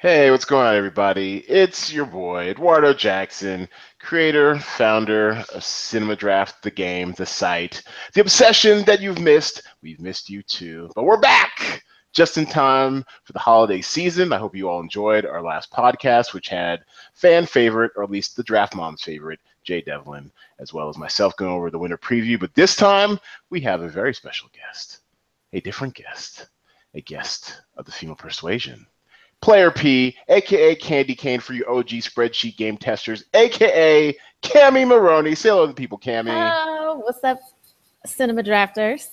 Hey, what's going on, everybody? It's your boy, Eduardo Jackson, creator, founder of Cinema Draft, the game, the site, the obsession that you've missed. We've missed you too, but we're back just in time for the holiday season. I hope you all enjoyed our last podcast, which had fan favorite, or at least the draft mom's favorite, Jay Devlin, as well as myself going over the winter preview. But this time, we have a very special guest, a different guest, a guest of the female persuasion. Player P, aka Candy Cane for you OG spreadsheet game testers, aka Cami Maroney. Say hello to the people, Cami. Hello, what's up, cinema drafters?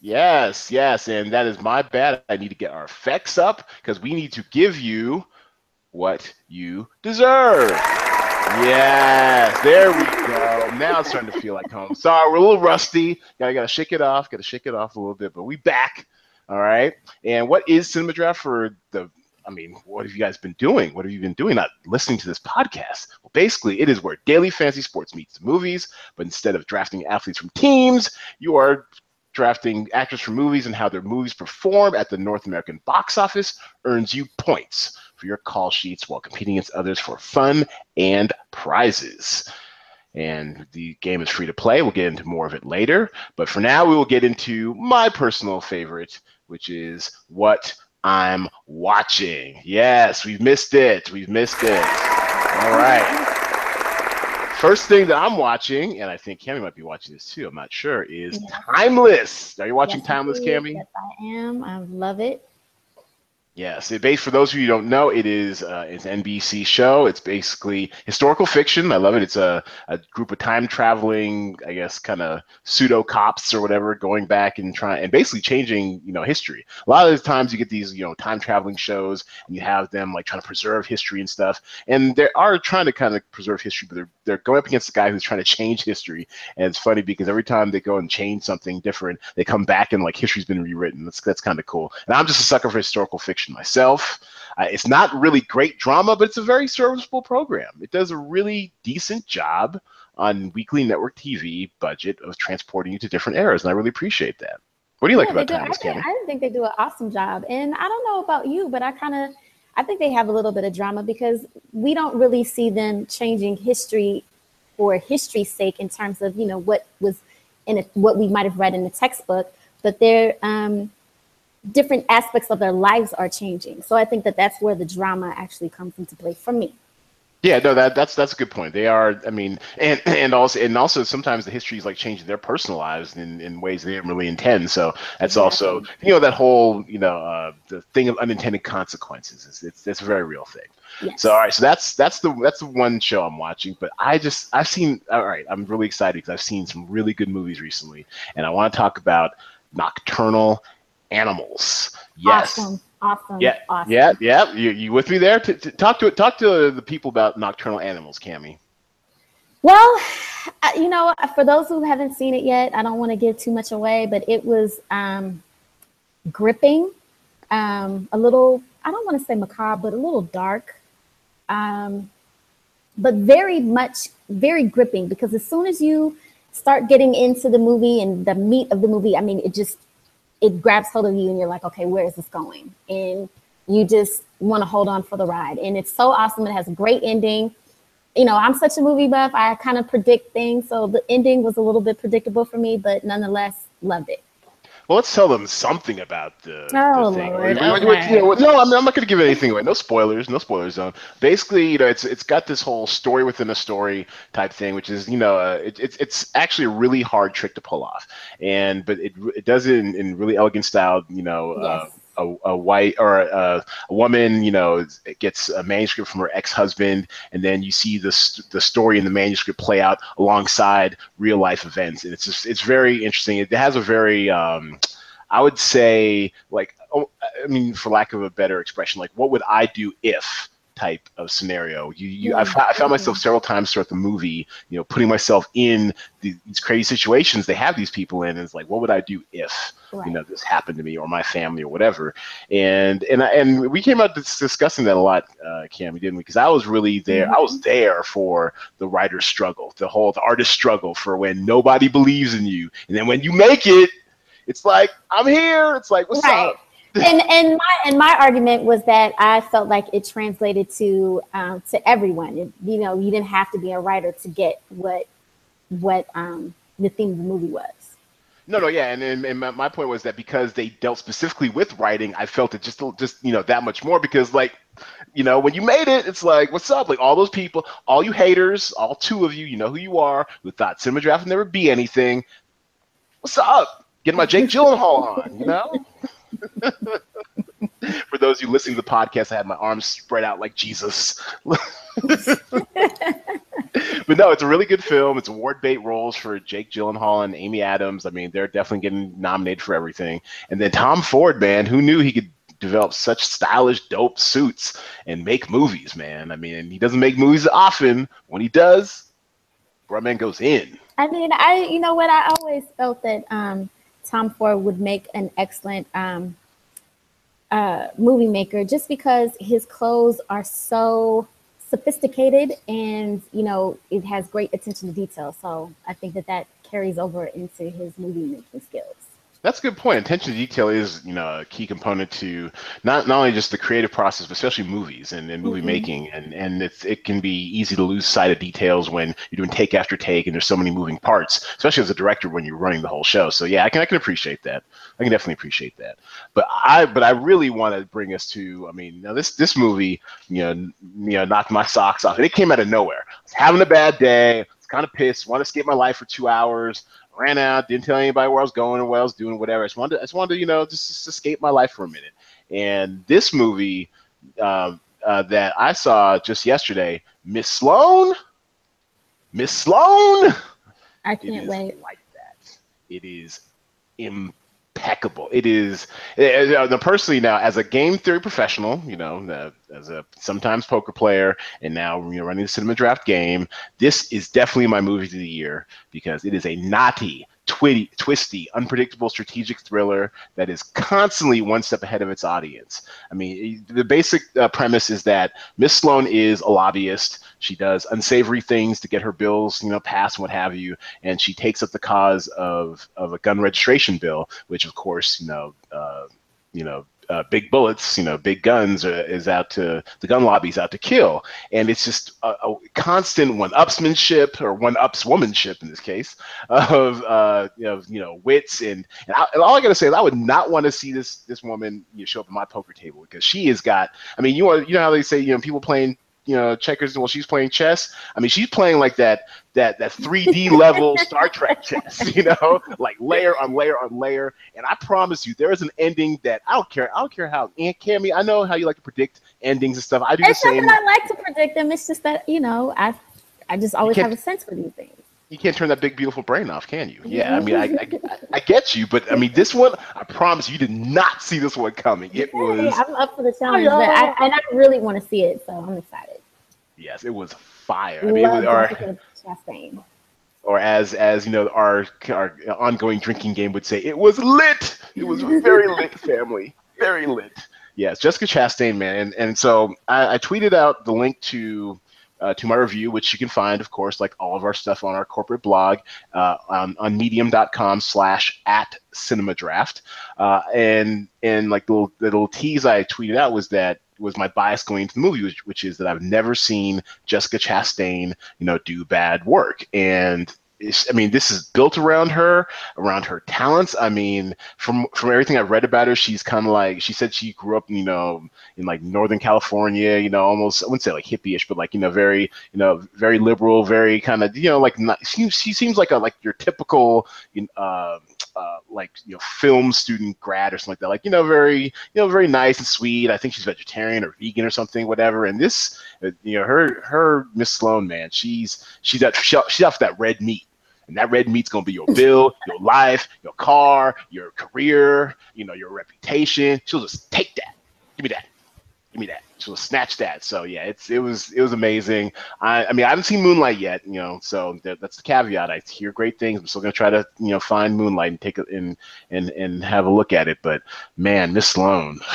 Yes, yes, and that is my bad. I need to get our effects up because we need to give you what you deserve. Yes, there we go. Now it's starting to feel like home. Sorry, we're a little rusty. Gotta gotta shake it off. Gotta shake it off a little bit, but we back. All right. And what is Cinema Draft for the I mean, what have you guys been doing? What have you been doing? Not listening to this podcast. Well, basically, it is where daily fantasy sports meets movies, but instead of drafting athletes from teams, you are drafting actors from movies and how their movies perform at the North American box office earns you points for your call sheets while competing against others for fun and prizes. And the game is free to play. We'll get into more of it later. But for now, we will get into my personal favorite, which is what I'm watching. Yes, we've missed it. We've missed it. All right. First thing that I'm watching, and I think Cami might be watching this too, I'm not sure, is Timeless. Are you watching Yes, Timeless. Cami? Yes, I am. I love it. Yes, it based for those of you who don't know, it is uh, it's an NBC show. It's basically historical fiction. I love it. It's a, a group of time traveling, I guess, kind of pseudo cops or whatever, going back and trying and basically changing, you know, history. A lot of the times you get these, you know, time traveling shows and you have them like trying to preserve history and stuff. And they are trying to kind of preserve history, but they're they're going up against a guy who's trying to change history. And it's funny because every time they go and change something different, they come back and like history's been rewritten. That's that's kind of cool. And I'm just a sucker for historical fiction myself. Uh, it's not really great drama, but it's a very serviceable program. It does a really decent job on weekly network TV budget of transporting you to different eras, and I really appreciate that. What do you like Yeah, they about do- I Timeless, think, I think they do an awesome job. And I don't know about you, but I kind of, I think they have a little bit of drama because we don't really see them changing history for history's sake in terms of, you know, what was in it, what we might have read in the textbook, but they're, um, different aspects of their lives are changing. So I think that that's where the drama actually comes into play for me. Yeah, no, that that's that's a good point. They are, I mean, and and also and also sometimes the history is like changing their personal lives in, in ways they didn't really intend. So that's also you know that whole you know uh, the thing of unintended consequences. is it's, it's a very real thing. Yes. So all right, so that's that's the that's the one show I'm watching. But I just I've seen all right. I'm really excited because I've seen some really good movies recently, and I want to talk about Nocturnal Animals. Yes. Awesome. Awesome. Yeah, Awesome. yeah, yeah. You, you with me there? T- t- talk to talk to the people about Nocturnal Animals, Cami. Well, uh, you know, for those who haven't seen it yet, I don't want to give too much away, but it was um, gripping, um, a little, I don't want to say macabre, but a little dark, um, but very much, very gripping because as soon as you start getting into the movie and the meat of the movie, I mean, it just, it grabs hold of you and you're like, okay, where is this going? And you just want to hold on for the ride. And it's so awesome. It has a great ending you know, I'm such a movie buff. I kind of predict things. So the ending was a little bit predictable for me, but nonetheless, loved it. Well, let's tell them something about the, Oh, the thing. Lord, We- we- we- you know, no, I'm, I'm not going to give anything away. No spoilers. No spoilers zone. Basically, you know, it's it's got this whole story within a story type thing, which is you know, uh, it, it's it's actually a really hard trick to pull off, and but it it does it in, in really elegant style. You know. Uh, Yes. A, a white or a, a woman, you know, gets a manuscript from her ex-husband, and then you see the st- the story in the manuscript play out alongside real life events, and it's just it's very interesting. It has a very um, I would say like oh, I mean, for lack of a better expression, like what would I do if type of scenario. You, you I, mm-hmm. I found myself mm-hmm. several times throughout the movie, you know, putting myself in the, these crazy situations they have these people in. And it's like, what would I do if Right. you know this happened to me or my family or whatever? And and I- and we came out discussing that a lot, uh, Cam, didn't we? Because I was really there. I was mm-hmm. there for the writer's struggle, the whole the artist struggle for when nobody believes in you, and then when you make it, it's like I'm here. It's like what's Right. up? And and my and my argument was that I felt like it translated to um, to everyone. It, you know, you didn't have to be a writer to get what what um, the theme of the movie was. No, no, yeah, and, and, and my point was that because they dealt specifically with writing, I felt it just just you know that much more because like you know when you made it, it's like what's up? Like all those people, all you haters, all two of you, you know who you are, who thought Cinema Draft would never be anything. What's up? Getting my Jake Gyllenhaal on, you know. For those of you listening to the podcast, I had my arms spread out like Jesus. but no, it's a really good film. It's award bait roles for Jake Gyllenhaal and Amy Adams. I mean, they're definitely getting nominated for everything. And then Tom Ford, man, who knew he could develop such stylish, dope suits and make movies, man. I mean, he doesn't make movies often. When he does, bro, man goes in. I mean, I you know what? I always felt that um, Tom Ford would make an excellent um, uh, movie maker just because his clothes are so sophisticated and you know it has great attention to detail. So i think that that carries over into his movie making skills that's a good point. Attention to detail is, you know, a key component to not, not only just the creative process, but especially movies and, and movie mm-hmm. making. And and it's it can be easy to lose sight of details when you're doing take after take and there's so many moving parts, especially as a director when you're running the whole show. So yeah, I can I can appreciate that. I can definitely appreciate that. But I but I really want to bring us to, I mean, now this this movie, you know, you know, knocked my socks off. And it came out of nowhere. I was having a bad day. Kind of pissed. Want to escape my life for two hours ran out, didn't tell anybody where I was going or what I was doing, whatever. I just wanted, to, I just wanted to, you know, just, just escape my life for a minute. And this movie um, uh, that I saw just yesterday, Miss Sloane, Miss Sloane. I can't wait. Like that, it is impeccable. It is uh, personally now as a game theory professional, you know, uh, as a sometimes poker player, and now you know running the cinema draft game. This is definitely my movie of the year because it is a naughty, twitty, twisty, unpredictable strategic thriller that is constantly one step ahead of its audience. I mean, the basic uh, premise is that Miss Sloane is a lobbyist. She does unsavory things to get her bills, you know, passed, what have you, and she takes up the cause of of a gun registration bill, which of course, you know, uh, you know, uh, big bullets, you know, big guns uh, is out to the gun lobby's out to kill, and it's just a, a constant one-upsmanship or one-upswomanship in this case of uh, you know, you know wits and and, I, and all I gotta say is I would not want to see this this woman you know, show up at my poker table because she has got. I mean, you want you know how they say you know people playing you know checkers while she's playing chess. I mean, she's playing like that that that 3D level Star Trek chess, you know, like layer on layer on layer. And I promise you, there is an ending that I don't care. I don't care how Aunt Cami. I know how you like to predict endings and stuff. I do it's the same. I like to predict them. It's just that you know, I I just always have a sense for these things. You can't turn that big beautiful brain off, can you? Yeah, I mean, I, I, I get you, but I mean, this one, I promise you did not see this one coming. It was. Hey, I'm up for the challenge, but I, and I really want to see it, so I'm excited. Yes, it was fire. I mean, it was, or, or as as you know, our our ongoing drinking game would say, it was lit. It was very lit, family, very lit. Yes, Jessica Chastain, man, and and so I, I tweeted out the link to uh, to my review, which you can find, of course, like all of our stuff on our corporate blog uh, on, on medium.com slash at cinema draft. Uh, and and like the little, the little tease I tweeted out was that was my bias going into the movie, which, which is that I've never seen Jessica Chastain, you know, do bad work. And I mean, this is built around her, around her talents. I mean, from from everything I've read about her, she's kind of like she said she grew up, you know, in like Northern California, you know, almost I wouldn't say like hippie-ish, but like you know, very you know, very liberal, very kind of you know, like not, she she seems like a like your typical you know, uh, uh, like you know film student grad or something like that. Like you know, very you know very nice and sweet. I think she's vegetarian or vegan or something, whatever. And this, uh, you know, her her Miss Sloane, man, she's she's that she's off that red meat. And that red meat's gonna be your bill, your life, your car, your career, you know, your reputation. She'll just take that. Give me that. Give me that she'll snatch that. So yeah, it's it was it was amazing. I I mean I haven't seen Moonlight yet, you know, so that's the caveat. I hear great things. I'm still gonna try to you know find Moonlight and take it and and and have a look at it. But man, Miss Sloane.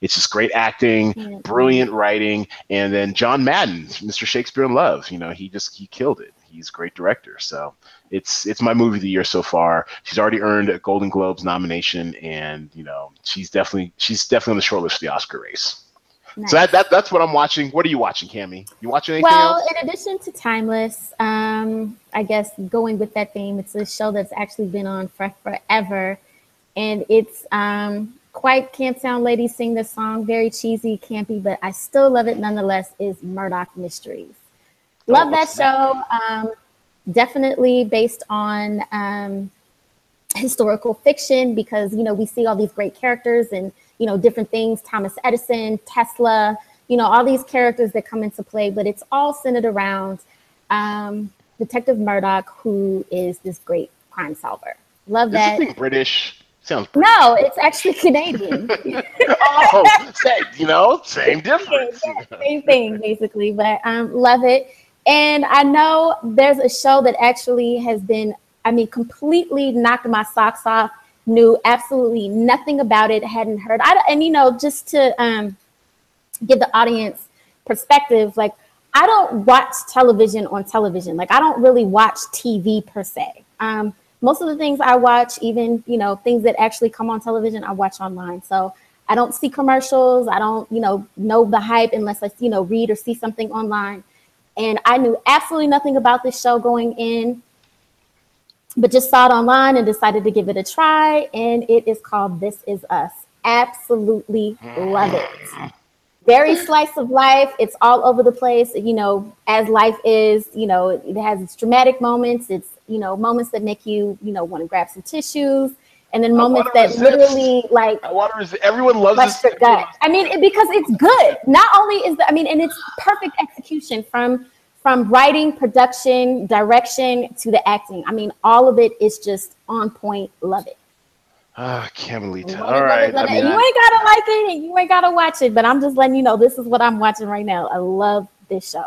It's just great acting, brilliant writing, and then John Madden, Mr. Shakespeare in Love. You know, he just he killed it. He's a great director. So it's it's my movie of the year so far. She's already earned a Golden Globes nomination, and you know she's definitely she's definitely on the short list for the Oscar race. Nice. So that, that that's what I'm watching. What are you watching, Cami? You watching anything well, else? in addition to Timeless, um, I guess going with that theme, it's a show that's actually been on for forever, and it's um, quite sound ladies sing this song, very cheesy, campy, but I still love it nonetheless. Is Murdoch Mysteries? Love oh, that show. Um, definitely based on um, historical fiction because you know we see all these great characters and you know different things. Thomas Edison, Tesla, you know all these characters that come into play, but it's all centered around um, Detective Murdoch, who is this great crime solver. Love that. British. Sounds British. No, it's actually Canadian. oh, same, you know, same difference. same thing, basically. But um, love it. And I know there's a show that actually has been, I mean, completely knocked my socks off. Knew absolutely nothing about it. Hadn't heard. I, and you know, just to um, give the audience perspective, like I don't watch television on television. Like I don't really watch TV per se. Um, most of the things I watch, even you know things that actually come on television, I watch online. So I don't see commercials. I don't you know know the hype unless I you know read or see something online. And I knew absolutely nothing about this show going in, but just saw it online and decided to give it a try. And it is called This Is Us. Absolutely love it. Very slice of life. It's all over the place, you know, as life is, you know, it has its dramatic moments. It's you know, moments that make you, you know, want to grab some tissues, and then moments that literally like I want to resist. everyone loves this. Your gut. I mean, it, because it's good. Not only is the, I mean, and it's perfect execution from from writing, production, direction to the acting. I mean, all of it is just on point. Love it. Ah, Camelita. All right. I mean, you I... ain't gotta like it, you ain't gotta watch it, but I'm just letting you know this is what I'm watching right now. I love this show.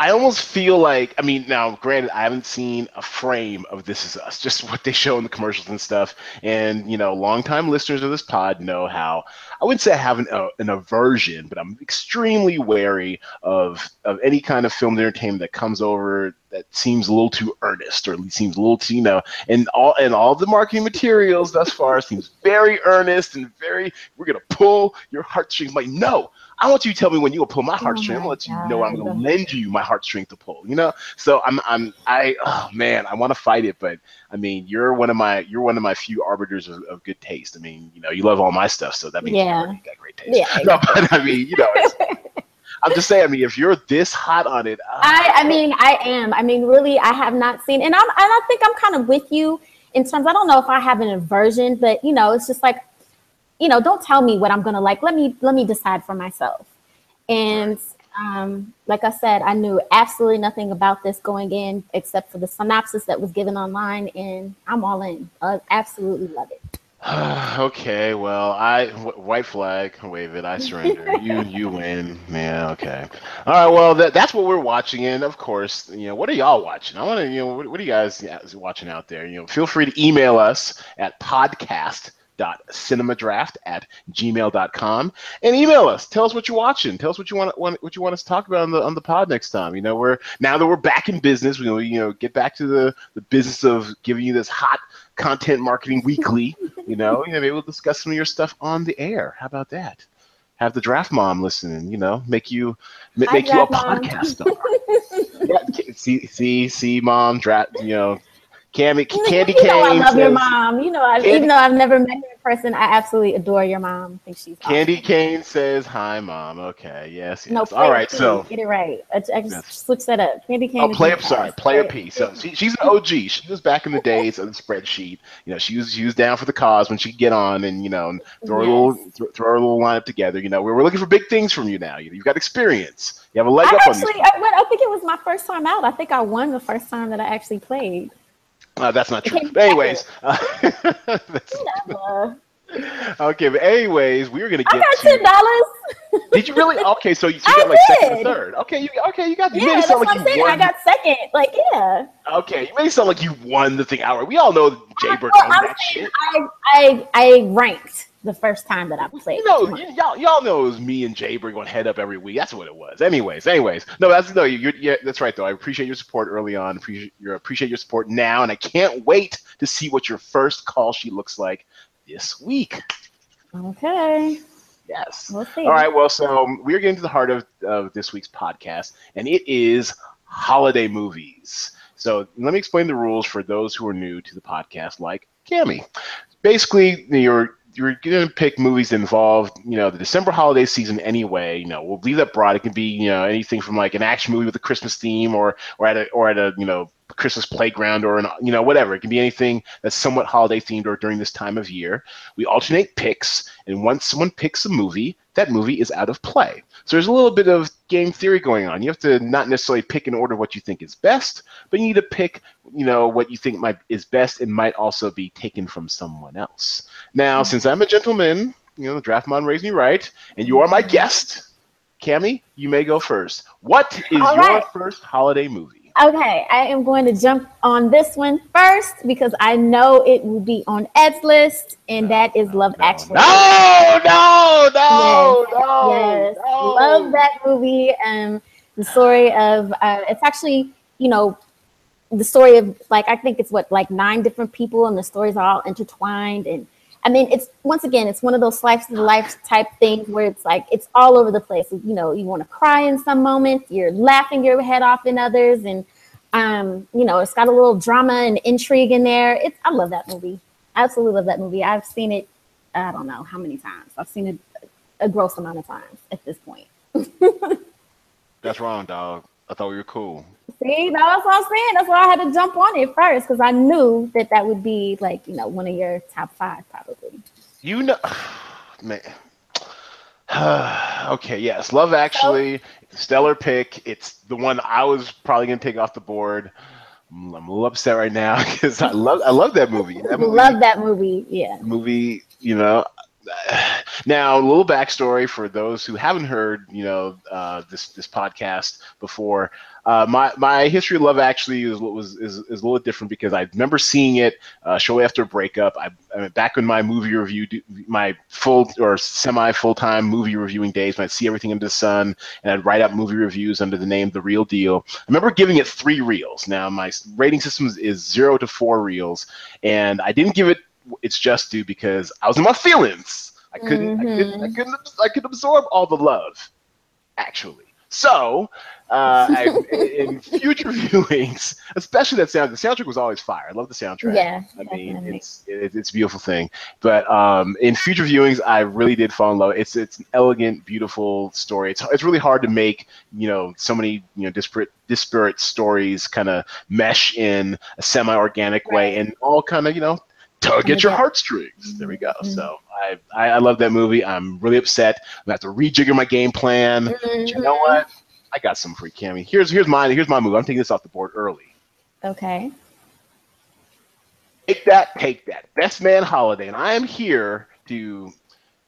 I almost feel like I mean now granted I haven't seen a frame of This Is Us, just what they show in the commercials and stuff. And you know, longtime listeners of this pod know how I wouldn't say I have an, uh, an aversion, but I'm extremely wary of of any kind of film entertainment that comes over that seems a little too earnest, or at least seems a little too you know, and all and all the marketing materials thus far seems very earnest and very we're gonna pull your heartstrings. Like no, I want you to tell me when you will pull my heartstring. Oh I'm gonna let you know I'm gonna lend you my heartstring to pull. You know, so I'm I'm I oh man, I want to fight it, but I mean, you're one of my you're one of my few arbiters of, of good taste. I mean, you know, you love all my stuff, so that means yeah. you got great taste. Yeah, no, but I mean, you know. I'm just saying. I mean, if you're this hot on it, uh, I, I mean, I am. I mean, really, I have not seen, and I'm, and I think I'm kind of with you in terms. I don't know if I have an aversion, but you know, it's just like you know, don't tell me what I'm gonna like. Let me let me decide for myself. And um, like I said, I knew absolutely nothing about this going in except for the synopsis that was given online, and I'm all in. I absolutely love it. okay, well, I w- white flag, wave it. I surrender. you you win. Yeah, okay. All right. Well, that, that's what we're watching, and of course, you know, what are y'all watching? I want to, you know, what, what are you guys watching out there? You know, feel free to email us at podcast cinemadraft at gmail.com and email us. Tell us what you're watching. Tell us what you want, want what you want us to talk about on the on the pod next time. You know we're now that we're back in business we know you know get back to the the business of giving you this hot content marketing weekly you know you know maybe we'll discuss some of your stuff on the air. How about that? Have the draft mom listening, you know, make you make you a podcast. Star. yeah, see, see, see, mom, draft, you know, Candy, Candy you know I love says, your mom. You know, I, Candy, even though I've never met her in person, I absolutely adore your mom. I think she's Candy awesome. Cane says hi, mom. Okay, yes, yes. No, All right, so get it right. I, I just yes. switch that up. Candy oh, Cane. Oh, play up. Sorry, play a piece. So she, she's an OG. She was back in the days of the spreadsheet. You know, she was she was down for the cause when she could get on and you know throw yes. a little th- throw a little lineup together. You know, we're, we're looking for big things from you now. You, have got experience. You have a leg I up actually, on these. I, I think it was my first time out. I think I won the first time that I actually played. Uh, that's not true. But anyways, uh, okay. But anyways, we were gonna get. I got ten dollars. did you really? Okay, so you, you got like did. second and third. Okay, you okay? You got. You yeah, made it sound like you won. I got second. Like yeah. Okay, you made it sound like you won the thing outright. We all know Jay Bird that shit. I, I I ranked the first time that I played. You know, y- y'all, y'all know it was me and Jay were going head up every week. That's what it was. Anyways, anyways, no, that's no, you, yeah, that's right though. I appreciate your support early on. Appreciate your appreciate your support now, and I can't wait to see what your first call sheet looks like this week. Okay. Yes. We'll. All right. Well, so we're getting to the heart of, of this week's podcast, and it is holiday movies. So let me explain the rules for those who are new to the podcast, like Cami. Basically, you're you're going to pick movies that involve, you know, the December holiday season anyway. You know, we'll leave that broad. It can be, you know, anything from like an action movie with a Christmas theme, or or at a or at a you know Christmas playground, or an you know whatever. It can be anything that's somewhat holiday themed or during this time of year. We alternate picks, and once someone picks a movie, that movie is out of play. So there's a little bit of game theory going on. You have to not necessarily pick in order what you think is best, but you need to pick, you know, what you think might is best and might also be taken from someone else. Now, hmm. since I'm a gentleman, you know, the draft mon raised me right, and you are my hmm. guest, Cami, you may go first. What is All your first holiday movie? Okay, I am going to jump on this one first because I know it will be on Ed's list, and that is Love Actually. No, no, no, Yes, no. yes, no. love that movie. Um, the story of uh, it's actually you know the story of like I think it's what like nine different people, and the stories are all intertwined. And I mean, it's once again, it's one of those slice of life type things where it's like it's all over the place. You know, you want to cry in some moments, you're laughing your head off in others, and um, you know, it's got a little drama and intrigue in there. It's I love that movie. I absolutely love that movie. I've seen it. I don't know how many times. I've seen it a gross amount of times at this point. That's wrong, dog. I thought we were cool. See, that's what I'm saying. That's why I had to jump on it first because I knew that that would be like you know one of your top five probably. You know, man. okay, yes, Love Actually, stellar pick. It's the one I was probably gonna take off the board. I'm, I'm a little upset right now because I love I love that movie. That movie, Love that movie. Yeah. movie, you know. Now, a little backstory for those who haven't heard, you know, uh, this this podcast before. Uh, my my history of Love Actually is was is, is a little different because I remember seeing it uh, shortly after breakup. I, I mean, back in my movie review, my full or semi full time movie reviewing days, when I'd see everything under the sun, and I'd write out movie reviews under the name The Real Deal. I remember giving it three reels. Now my rating system is zero to four reels, and I didn't give it its just due because I was in my feelings. I couldn't, I couldn't, I couldn't, I could absorb all the love, actually. So, uh, I, in future viewings, especially that sound, the soundtrack was always fire. I love the soundtrack. Yeah, I mean, it's it, it's a beautiful thing. But um, in future viewings, I really did fall in love. It's it's an elegant, beautiful story. It's it's really hard to make you know so many you know disparate disparate stories kind of mesh in a semi-organic way and all kind of you know tug at your heartstrings. There we go. Mhm. So I, I I love that movie. I'm really upset. I'm gonna have to rejigger my game plan. But you know Mhm. what? I got some free Cami. Here's here's mine. here's my move. I'm taking this off the board early. Okay. Take that, take that. Best man holiday, and I am here to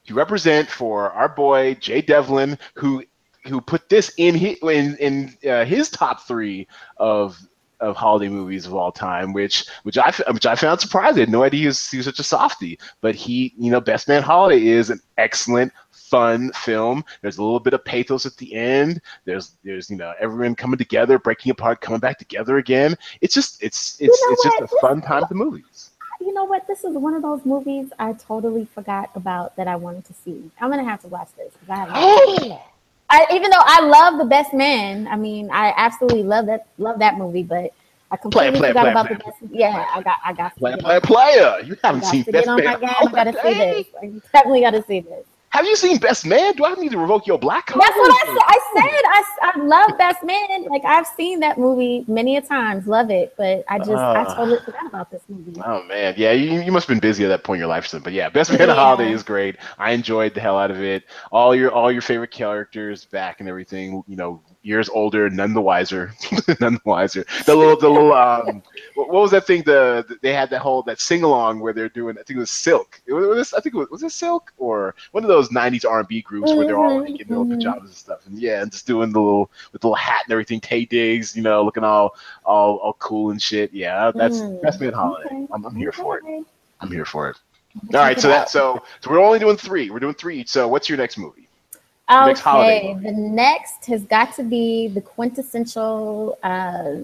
to represent for our boy Jay Devlin, who who put this in his, in in uh, his top three of of holiday movies of all time, which which I which I found surprising. I had no idea he was, he was such a softie, but he you know Best Man Holiday is an excellent fun film. There's a little bit of pathos at the end. There's there's you know everyone coming together, breaking apart, coming back together again. It's just it's it's know it's just a fun time at the movies. You know what? This is one of those movies I totally forgot about that I wanted to see. I'm gonna have to watch this because I haven't. Oh, I, even though I love The Best Man, I mean, I absolutely love that love that movie, but I completely forgot about the best. Yeah, I got, I got. player, player, player. You haven't got seen Best get on oh my Man. game. I oh gotta see this. I definitely gotta see this. Have you seen Best Man? Do I need to revoke your black card? That's what I said. I said I, I love Best Man. Like I've seen that movie many a times, love it, but I just I Ah. totally forgot about this movie. Oh man, yeah, you, you must have been busy at that point in your life, son. But yeah, Best Man Yeah. Holiday is great. I enjoyed the hell out of it. All your all your favorite characters back and everything. You know, years older, none the wiser, none the wiser. The little the little um, what, was that thing? The, the- they had that whole that sing along where they're doing. I think it was Silk. It was, it was- I think it was was it Silk or one of those '90s R&B groups where they're all like, in their little pajamas and stuff. And yeah, and just doing the little with the little hat and everything. Taye Diggs, you know, looking all all all cool and shit. Yeah, that's Mm, Best Man Holiday. okay, I'm, I'm here for it. I'm here for it. All right, so that so so we're only doing three. We're doing three each. So what's your next movie? Next okay, the next has got to be the quintessential uh,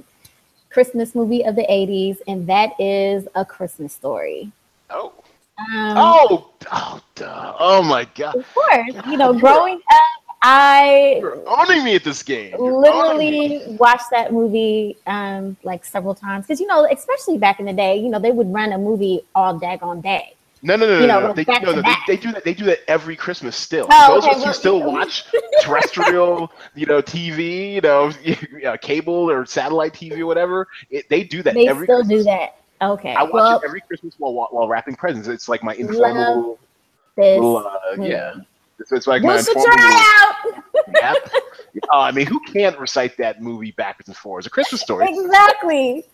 Christmas movie of the '80s, and that is A Christmas Story. Oh. Um, oh, oh, duh. oh my God! Of course, you know, growing up, I You're owning me at this game. You're literally watched that movie um, like several times because you know, especially back in the day, you know, they would run a movie all daggone day. No, no, no, you no, no. They, no, no they, they, do that. They do that every Christmas still. Oh, Those okay, of us who still watch terrestrial, you know, TV, you know, cable or satellite TV or whatever, it, they do that. They every still Christmas. do that. Okay. I watch well, it every Christmas while while wrapping presents. It's like my informal, little, uh, yeah. It's, it's like my informal. yep. Oh, I mean, who can't recite that movie backwards and forwards? A Christmas story. Exactly.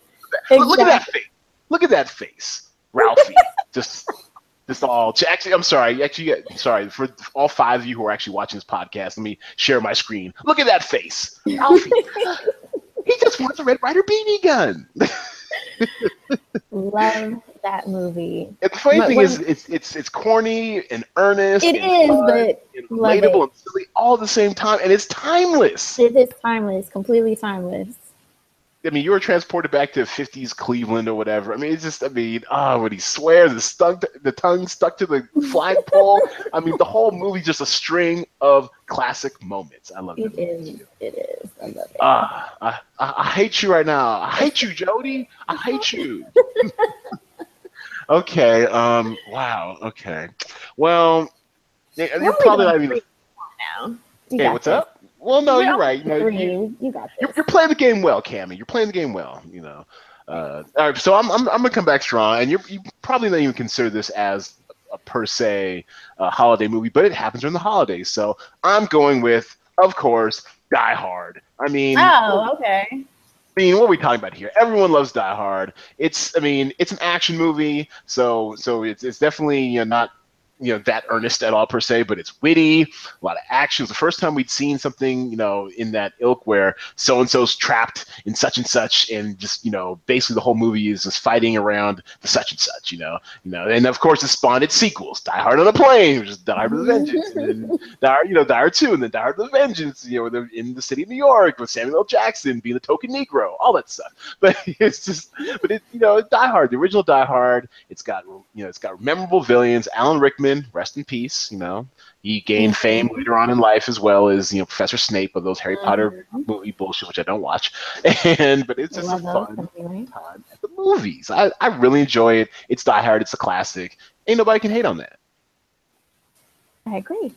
Look, look at that face. Look at that face, Ralphie. just, just all. Actually, I'm sorry. Actually, sorry for all five of you who are actually watching this podcast. Let me share my screen. Look at that face, Ralphie. he just wants a Red Ryder BB gun. Love that movie. And the funny but thing when, is, it's it's it's corny and earnest. It and is, fun but and relatable and silly all at the same time, and it's timeless. It is timeless, completely timeless. I mean, you were transported back to 50s Cleveland or whatever. I mean, it's just, I mean, ah, oh, when he swears, the, stuck, the tongue stuck to the flagpole. I mean, the whole movie just a string of classic moments. I love it. It is. It is. I love it. Ah, I, I, I hate you right now. I hate you, Jody. I hate you. okay. Um. Wow. Okay. Well, you're probably not even. Now. hey, what's up? Well, no, you're, right. Know, you, you got this. You're, you're, playing the game well, Cami. You're playing the game well. You know. Uh, all right, so I'm, I'm, I'm gonna come back strong, and you're you probably not even consider this as a per se uh, holiday movie, but it happens during the holidays. So I'm going with, of course, Die Hard. I mean, oh, okay. I mean, what are we talking about here? Everyone loves Die Hard. It's, I mean, it's an action movie, so so it's it's definitely you know not you know that earnest at all per se, but it's witty, a lot of action. It was the first time we'd seen something you know in that ilk where so and so's trapped in such and such, and just you know basically the whole movie is just fighting around the such and such, you know, you know, and of course it spawned its sequels, Die Hard on a Plane, which is Die Hard with Vengeance, and Die Hard, you know, Die Hard Two, and then Die Hard with Vengeance, you know, in the city of New York with Samuel L. Jackson being the token Negro, all that stuff. But it's just, but it, you know, Die Hard, the original Die Hard, it's got you know, it's got memorable villains, Alan Rickman rest in peace. You know, he gained fame later on in life as well as you know Professor Snape of those Harry Potter mm-hmm. movie bullshit, which I don't watch. And but it's just a fun time at the movies. I, I really enjoy it. It's Die Hard. It's a classic. Ain't nobody can hate on that. I agree.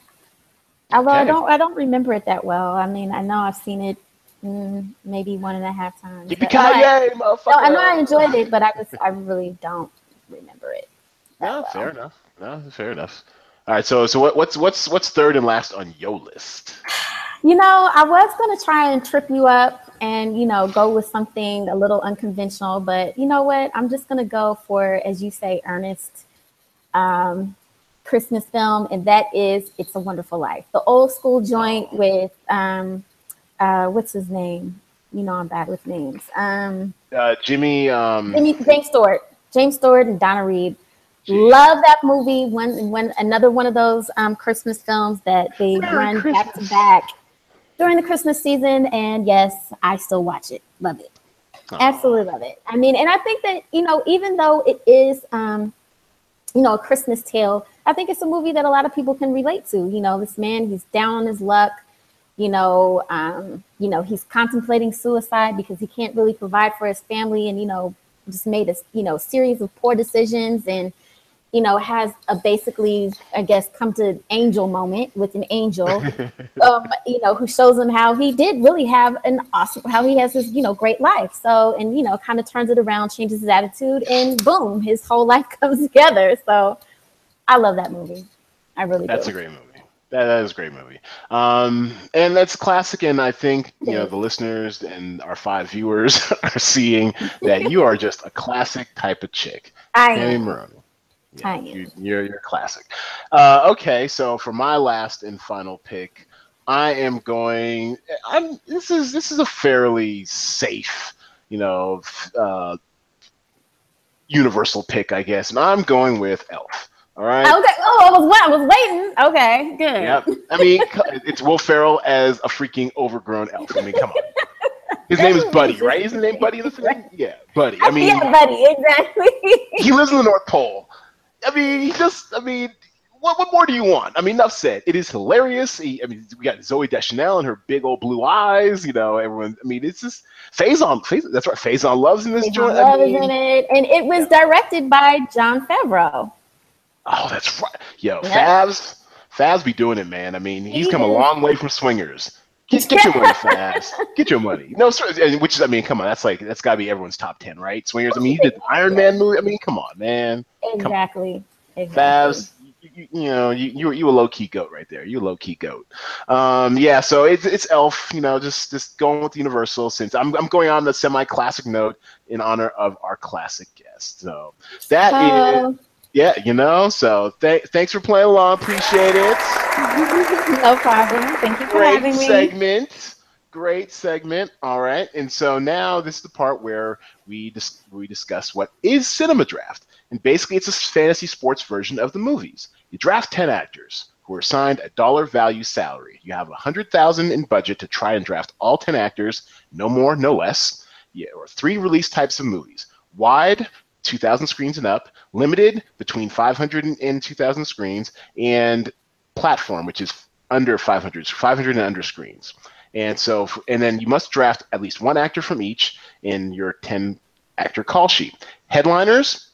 Although okay. I don't I don't remember it that well. I mean, I know I've seen it mm, maybe one and a half times. Yippee ki No, I know I enjoyed it, but I just I really don't remember it. No, well. fair enough. No, fair enough. All right, so so what, what's what's what's third and last on your list? You know, I was gonna try and trip you up and you know go with something a little unconventional, but you know what? I'm just gonna go for, as you say, earnest um, Christmas film, and that is "It's a Wonderful Life," the old school joint with um, uh, what's his name? You know, I'm bad with names. Um, uh, Jimmy. Um... Jimmy James Stewart, James Stewart, and Donna Reed. Jeez. Love that movie. When when another one of those um, Christmas films that they Merry run Christmas. back to back during the Christmas season, and yes, I still watch it. Love it. Aww. Absolutely love it. I mean, and I think that you know, even though it is, um, you know, a Christmas tale, I think it's a movie that a lot of people can relate to. You know, this man, he's down on his luck. You know, um, you know, he's contemplating suicide because he can't really provide for his family, and you know, just made a you know series of poor decisions and you know, has a basically, I guess, come to angel moment with an angel, um, you know, who shows him how he did really have an awesome, how he has this, you know, great life. So, and, you know, kind of turns it around, changes his attitude, and boom, his whole life comes together. So I love that movie. I really That's do. a great movie. That, that is a great movie. Um, and that's classic. And I think, you know, the listeners and our five viewers are seeing that you are just a classic type of chick. I am. Maroney. Yeah, you, you're you're classic. Uh, okay, so for my last and final pick, I am going. I'm. This is this is a fairly safe, you know, uh, universal pick, I guess, and I'm going with Elf. All right. Okay. Oh, I was I was waiting. Okay, good. Yep. I mean, it's Will Ferrell as a freaking overgrown elf. I mean, come on. His name is Buddy, right? Isn't his name Buddy in the thing? Yeah, Buddy. I mean, yeah, Buddy, exactly. he lives in the North Pole. I mean, he just, I mean, what, what more do you want? I mean, enough said. It is hilarious. He, I mean, we got Zooey Deschanel and her big old blue eyes. You know, everyone. I mean, it's just Faizon. Faizon that's right. Faizon Love's in this joint. Love I mean, in it, and it was yeah. directed by Jon Favreau. Oh, that's right. Yo, yeah. Favs, Favs be doing it, man. I mean, he's he come is. a long way from Swingers. Get, get your money fast. Get your money. No, which is, I mean, come on, that's like that's got to be everyone's top ten, right? Swingers. I mean, you did the Iron Man movie. I mean, come on, man. Exactly. Exactly. Favs, you, you, know, you you you a low key goat right there. You a low key goat. Um, yeah. So it's it's Elf. You know, just just going with Universal. Since I'm I'm going on the semi classic note in honor of our classic guest. So that is yeah, you know. So th- thanks for playing along. Appreciate it. no problem. Thank you for Great having me. segment. Great segment. All right. And so now this is the part where we dis- we discuss what is Cinema Draft. And basically, it's a fantasy sports version of the movies. You draft 10 actors who are assigned a dollar value salary. You have a 100000 in budget to try and draft all 10 actors, no more, no less. Yeah, or three release types of movies wide, 2,000 screens and up, limited between 500 and 2,000 screens, and platform, which is under 500, 500 and under screens. And so, and then you must draft at least one actor from each in your 10 actor call sheet. Headliners,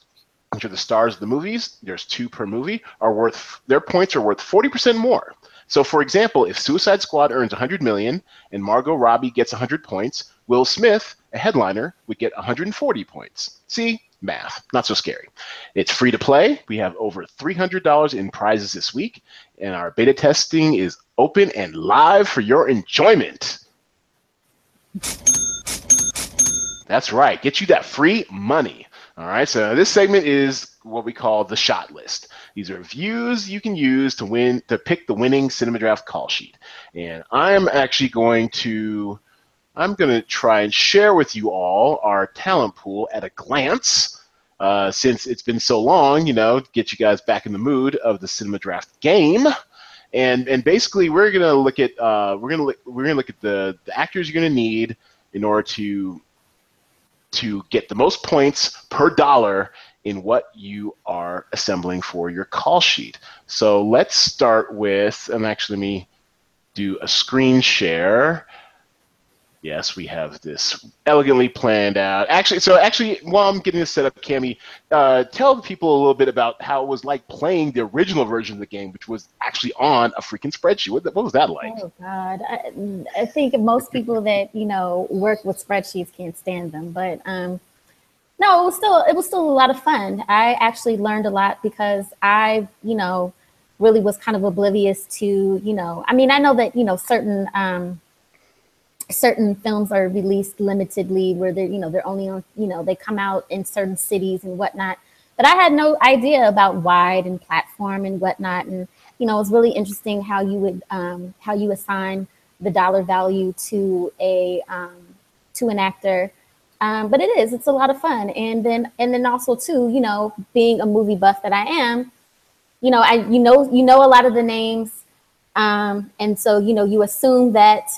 which are the stars of the movies, there's two per movie, are worth, their points are worth 40% more. So for example, if Suicide Squad earns 100 million and Margot Robbie gets 100 points, Will Smith, a headliner, would get 140 points. See, math. Not so scary. It's free to play. We have over $300 in prizes this week, and our beta testing is open and live for your enjoyment. That's right. Get you that free money. All right. So this segment is what we call the shot list. These are views you can use to win to pick the winning cinema draft call sheet. And I'm actually going to I'm going to try and share with you all our talent pool at a glance. Uh, since it's been so long, you know, get you guys back in the mood of the cinema draft game, and and basically we're gonna look at uh, we're gonna look, we're gonna look at the, the actors you're gonna need in order to to get the most points per dollar in what you are assembling for your call sheet. So let's start with, and actually let me do a screen share. Yes, we have this elegantly planned out. Actually, so actually, while I'm getting this set up, Cami, uh, tell the people a little bit about how it was like playing the original version of the game, which was actually on a freaking spreadsheet. What, what was that like? Oh God, I, I, think most people that you know work with spreadsheets can't stand them, but um, no, it was still it was still a lot of fun. I actually learned a lot because I, you know, really was kind of oblivious to, you know, I mean, I know that you know certain. Um, certain films are released limitedly where they're you know they're only on you know they come out in certain cities and whatnot. But i had no idea about wide and platform and whatnot. And you know it was really interesting how you would um, how you assign the dollar value to a um, to an actor. Um, but it is it's a lot of fun. And then and then also too you know being a movie buff that i am you know i you know you know a lot of the names. Um, and so you know you assume that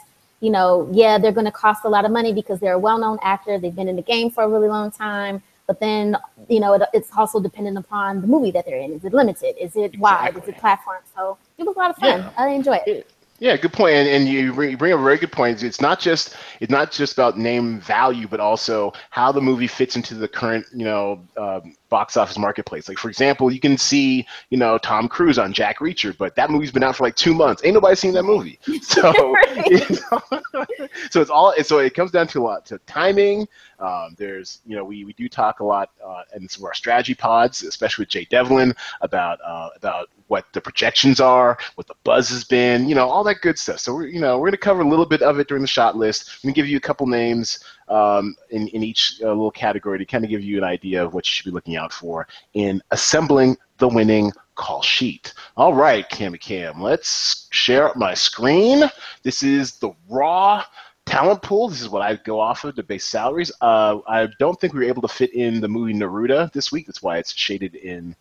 you know, yeah, they're going to cost a lot of money because they're a well-known actor. They've been in the game for a really long time. But then, you know, it, it's also dependent upon the movie that they're in. Is it limited? Is it wide? Exactly. Is it platform? So it was a lot of fun. Yeah. I enjoy it. Yeah, good point. And, and you, bring, up a very good point. It's not just it's not just about name value, but also how the movie fits into the current, you know, um, box office marketplace. Like for example, you can see, you know, Tom Cruise on Jack Reacher, but that movie's been out for like two months. Ain't nobody seen that movie. So, so it's all. So it comes down to a lot to timing. Um, there's, you know, we, we do talk a lot uh, in some of our strategy pods, especially with Jay Devlin, about uh, about what the projections are, what the buzz has been, you know, all that good stuff. So we're, you know, we're going to cover a little bit of it during the shot list. I'm going to give you a couple names um, in, in each uh, little category to kind of give you an idea of what you should be looking out for in assembling the winning call sheet. All right, Cam Cam, let's share my screen. This is the raw talent pool. This is what I go off of to base salaries. Uh, I don't think we were able to fit in the movie Naruto this week. That's why it's shaded in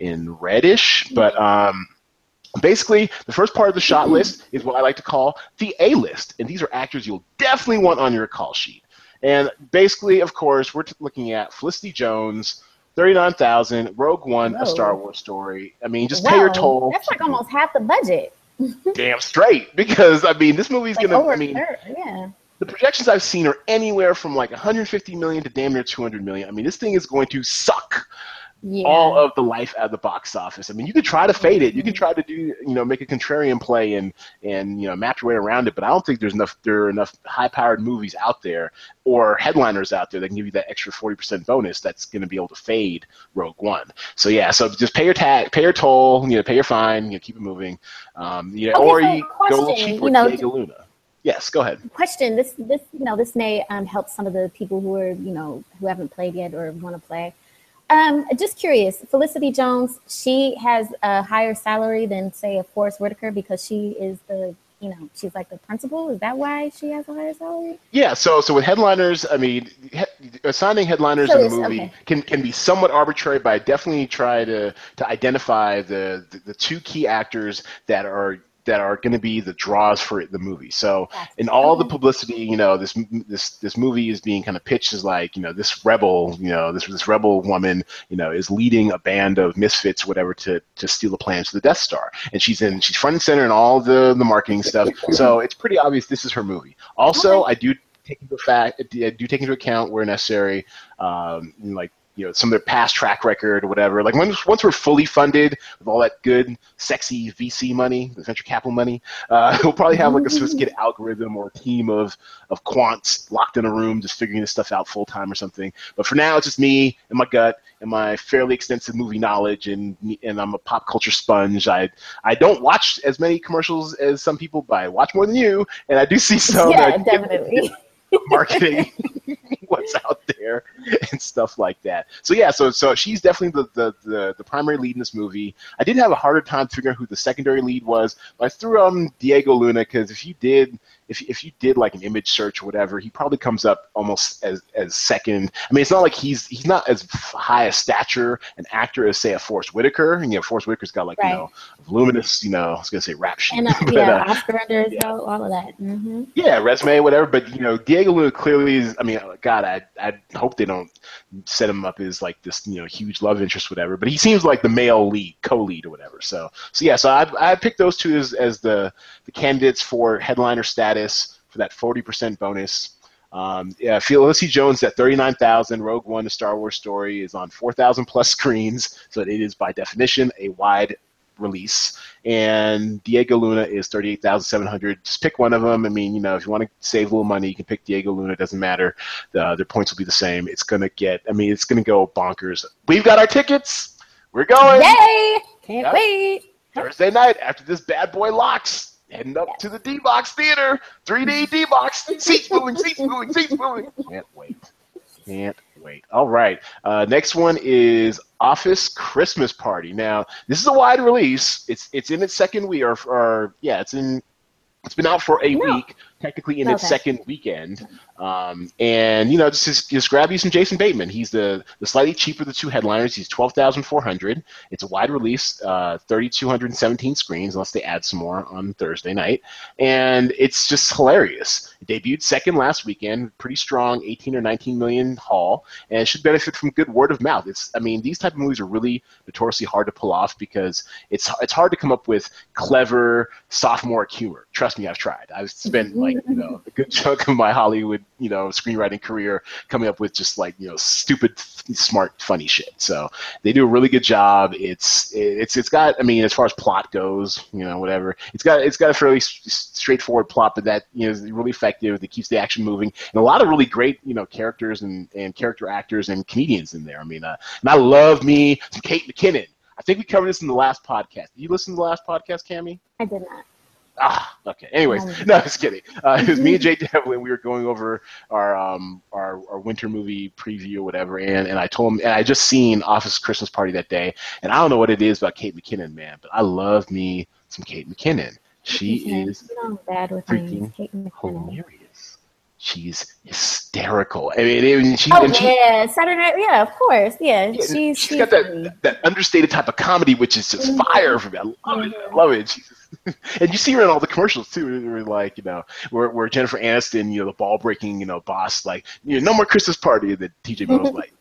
in reddish, but um, basically the first part of the shot list is what I like to call the A list, and these are actors you'll definitely want on your call sheet. And basically, of course, we're looking at Felicity Jones. 39,000, Rogue One, Whoa. a Star Wars story. I mean, just Whoa, pay your toll. That's like almost half the budget. Damn straight. Because, I mean, this movie's like going to, I mean, yeah the projections I've seen are anywhere from like 150 million to damn near 200 million. I mean, this thing is going to suck yeah. all of the life at the box office. I mean, you could try to fade it. You can try to do, you know, make a contrarian play and and you know map your way around it. But I don't think there's enough there are enough high-powered movies out there or headliners out there that can give you that extra 40% bonus that's going to be able to fade Rogue One. So yeah, so just pay your tag, pay your toll, you know, pay your fine, you know, keep it moving. Um, you know, okay, or so you question, go a little cheaper you know, Diego Luna. Yes, go ahead. Question: This, this, you know, this may um, help some of the people who are, you know, who haven't played yet or want to play. Um, just curious, Felicity Jones, she has a higher salary than, say, a Forest Whitaker because she is the, you know, she's like the principal. Is that why she has a higher salary? Yeah. So, so with headliners, I mean, he, assigning headliners so in a movie okay. can can be somewhat arbitrary, but I definitely try to to identify the, the the two key actors that are that are going to be the draws for the movie. So in all the publicity, you know, this this this movie is being kind of pitched as like, you know, this rebel, you know, this this rebel woman, you know, is leading a band of misfits, whatever, to to steal the plans to the Death Star, and she's in she's front and center in all the the marketing stuff. So it's pretty obvious this is her movie. Also, I do take into fact I do take into account where necessary, um, like you know some of their past track record or whatever. Like once once we're fully funded with all that good, sexy VC money, the venture capital money, uh, we'll probably have like a sophisticated algorithm or a team of of quants locked in a room just figuring this stuff out full time or something. But for now, it's just me and my gut and my fairly extensive movie knowledge, and and I'm a pop culture sponge. I I don't watch as many commercials as some people, but I watch more than you, and I do see some. Yeah, definitely. marketing what's out there and stuff like that. So yeah, so so she's definitely the, the, the, the, primary lead in this movie. I did have a harder time figuring out who the secondary lead was, but I threw on Diego Luna because if you did if if you did like an image search or whatever, he probably comes up almost as as second. I mean, it's not like he's he's not as high a stature an actor as say a Forest Whitaker. And you know, Forest Whitaker's got like right. you know voluminous, you know, I was gonna say rap sheet, and uh, but, yeah, uh, Oscar under yeah. all of that. Mm-hmm. Yeah, resume, whatever. But you know, Diego Luna clearly is. I mean, God, I I hope they don't set him up as like this you know huge love interest, whatever. But he seems like the male lead, co-lead or whatever. So so yeah, so I I picked those two as as the the candidates for headliner status for that 40% bonus. Um, yeah, Felicity Jones at 39,000. Rogue One, a Star Wars story, is on 4,000 plus screens, so it is by definition a wide release. And Diego Luna is 38,700. Just pick one of them. I mean, you know, if you want to save a little money, you can pick Diego Luna. It doesn't matter. The, their points will be the same. It's going to get, I mean, it's going to go bonkers. We've got our tickets. We're going. Yay! Can't yep. wait. Thursday night after this bad boy locks heading up to the D Box Theater, 3D D Box, seats moving, seats moving, seats moving. Can't wait. Can't wait. All right. Uh, next one is Office Christmas Party. Now, this is a wide release. It's it's in its second week, or, or yeah, it's in. It's been out for a no. week, technically in okay. its second weekend. Um, and you know, just, just grab you some Jason Bateman. He's the the slightly cheaper of the two headliners. He's twelve thousand four hundred. It's a wide release, uh, thirty two hundred and seventeen screens, unless they add some more on Thursday night. And it's just hilarious. It debuted second last weekend, pretty strong, eighteen or nineteen million haul, and it should benefit from good word of mouth. It's I mean, these type of movies are really notoriously hard to pull off because it's it's hard to come up with clever sophomore humor. Trust me, I've tried. I've spent like you know a good chunk of my Hollywood you know screenwriting career coming up with just like you know stupid smart funny shit so they do a really good job it's it's it's got i mean as far as plot goes you know whatever it's got it's got a fairly straightforward plot but that you know is really effective that keeps the action moving and a lot of really great you know characters and and character actors and comedians in there i mean uh, and i love me some kate mckinnon I think we covered this in the last podcast. Did you listen to the last podcast, Cami? I did not. Ah, okay. Anyways, no, just kidding. Uh, it was me and Jay Devlin. We were going over our um our, our winter movie preview or whatever, and, and I told him, and I just seen Office Christmas Party that day, and I don't know what it is about Kate McKinnon, man, but I love me some Kate McKinnon. She is bad with freaking hilarious. She's hysterical hysterical. I mean, it, she, oh yeah, Saturday Night. Yeah, of course. Yeah, yeah she's, she's got that, that understated type of comedy, which is just mm-hmm. fire for me. I love mm-hmm. it. I love it. She's, and you see her in all the commercials too. Where like you know, where, where Jennifer Aniston, you know, the ball breaking, you know, boss, like you know, no more Christmas party. That TJ Miller's like,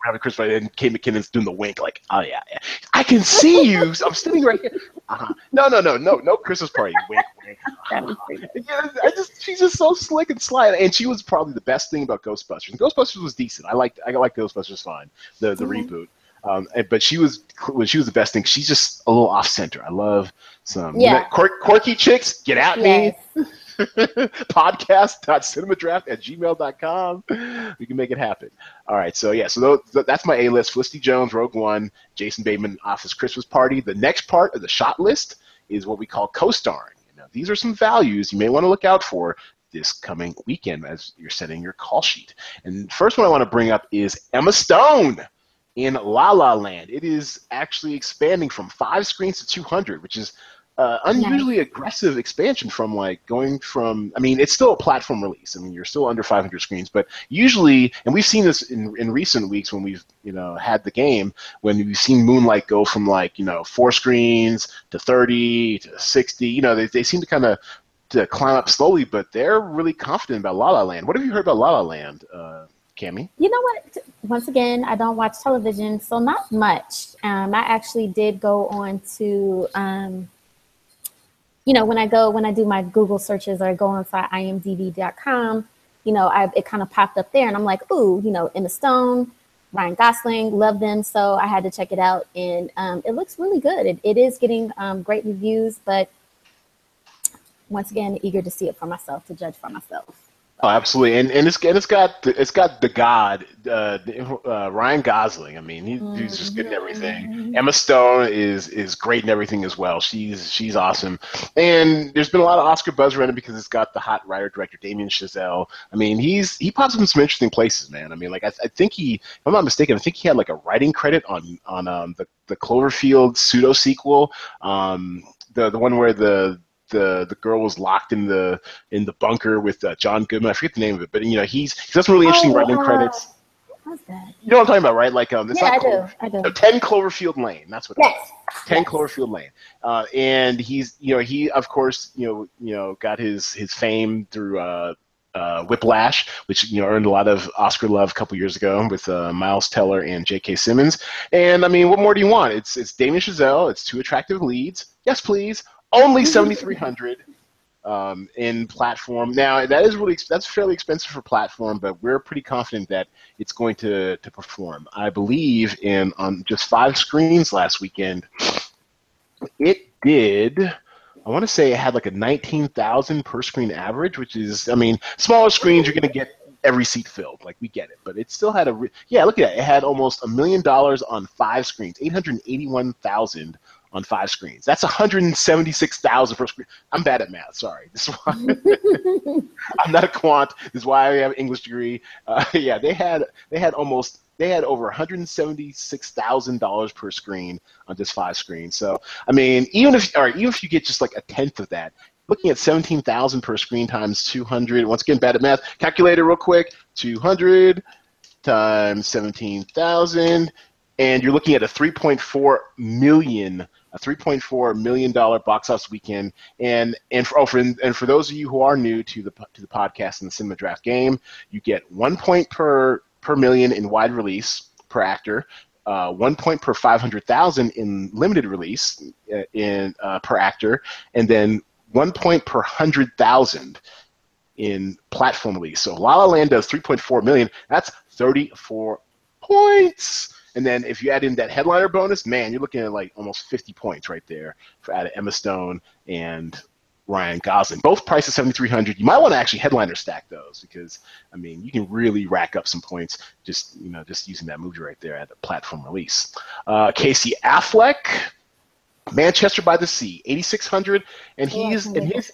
Christmas party, and Kate McKinnon's doing the wink, like, oh yeah, yeah, I can see you. I'm sitting right here. Uh-huh. No, no, no, no, no Christmas party. Wink, wink. yeah, I just she's just so slick and sly, and she was probably the best thing about Ghostbusters. And Ghostbusters was decent. I liked I like Ghostbusters fine, the the mm-hmm. reboot. Um, but she was when she was the best thing. She's just a little off center. I love some yeah. You know, quirk, quirky chicks. Get at yes. me. podcast.cinemadraft at gmail.com. We can make it happen. All right. So, yeah, so that's my A list Felicity Jones, Rogue One, Jason Bateman, Office Christmas Party. The next part of the shot list is what we call co starring. Know, these are some values you may want to look out for this coming weekend as you're setting your call sheet. And first one I want to bring up is Emma Stone in La La Land. It is actually expanding from five screens to 200, which is uh, unusually nice. aggressive expansion from like going from i mean it's still a platform release i mean you're still under 500 screens but usually and we've seen this in, in recent weeks when we've you know had the game when we've seen moonlight go from like you know four screens to 30 to 60 you know they, they seem to kind of to climb up slowly but they're really confident about la la land what have you heard about la la land uh, Cami? You know what? Once again, I don't watch television, so not much. Um, I actually did go on to um, you know, when I go, when I do my Google searches or I go inside imdb.com, you know, I, it kind of popped up there and I'm like, ooh, you know, Emma Stone, Ryan Gosling, love them. So I had to check it out and um, it looks really good. It, it is getting um, great reviews, but once again, eager to see it for myself, to judge for myself. Oh, absolutely, and and it's and it's got the, it's got the God, uh, uh, Ryan Gosling. I mean, he, he's just good in everything. Mm-hmm. Emma Stone is is great in everything as well. She's she's awesome, and there's been a lot of Oscar buzz around it because it's got the hot writer director Damien Chazelle. I mean, he's he pops up in some interesting places, man. I mean, like I, I think he, if I'm not mistaken, I think he had like a writing credit on on um, the the Cloverfield pseudo sequel, um, the the one where the the the girl was locked in the in the bunker with uh, John Goodman. I forget the name of it, but you know he's he's got some really interesting oh, writing credits. That? You know what I'm talking about, right? Like um, it's yeah, not Clover, do. I do. No, Ten Cloverfield Lane. That's what. Yes. Ten yes. Cloverfield Lane. Uh, and he's you know he of course you know you know got his his fame through. Uh, uh, Whiplash, which you know earned a lot of Oscar love a couple years ago with uh, Miles Teller and J.K. Simmons. And I mean, what more do you want? It's it's Damien Chazelle. It's two attractive leads. Yes, please only 7300 um, in platform. Now that is really that's fairly expensive for platform, but we're pretty confident that it's going to, to perform. I believe in on just five screens last weekend, it did. I want to say it had like a 19,000 per screen average, which is, I mean, smaller screens you're going to get every seat filled. Like we get it, but it still had a re- yeah. Look at that. It had almost a million dollars on five screens, 881,000 on five screens. That's 176,000 per screen. I'm bad at math. Sorry. This is why I'm not a quant. This is why I have an English degree. Uh, yeah, they had they had almost they had over 176,000 dollars per screen on just five screens. So I mean, even if right, even if you get just like a tenth of that, looking at 17,000 per screen times 200. Once again, bad at math. Calculator real quick. 200 times 17,000 and you're looking at a 3.4 million a 3.4 million dollar box office weekend. And and for, oh, for and for those of you who are new to the to the podcast and the cinema draft game, you get one point per per million in wide release per actor. Uh, one point per 500,000 in limited release uh, in uh, per actor, and then one point per hundred thousand in platform release. So La La Land does 3.4 million. That's 34 points. And then if you add in that headliner bonus, man, you're looking at like almost 50 points right there for out of Emma Stone and Ryan Gosling. Both prices 7,300. You might want to actually headliner stack those because I mean you can really rack up some points just you know just using that movie right there at a platform release. Uh, Casey Affleck, Manchester by the Sea, 8,600, and he's and he's.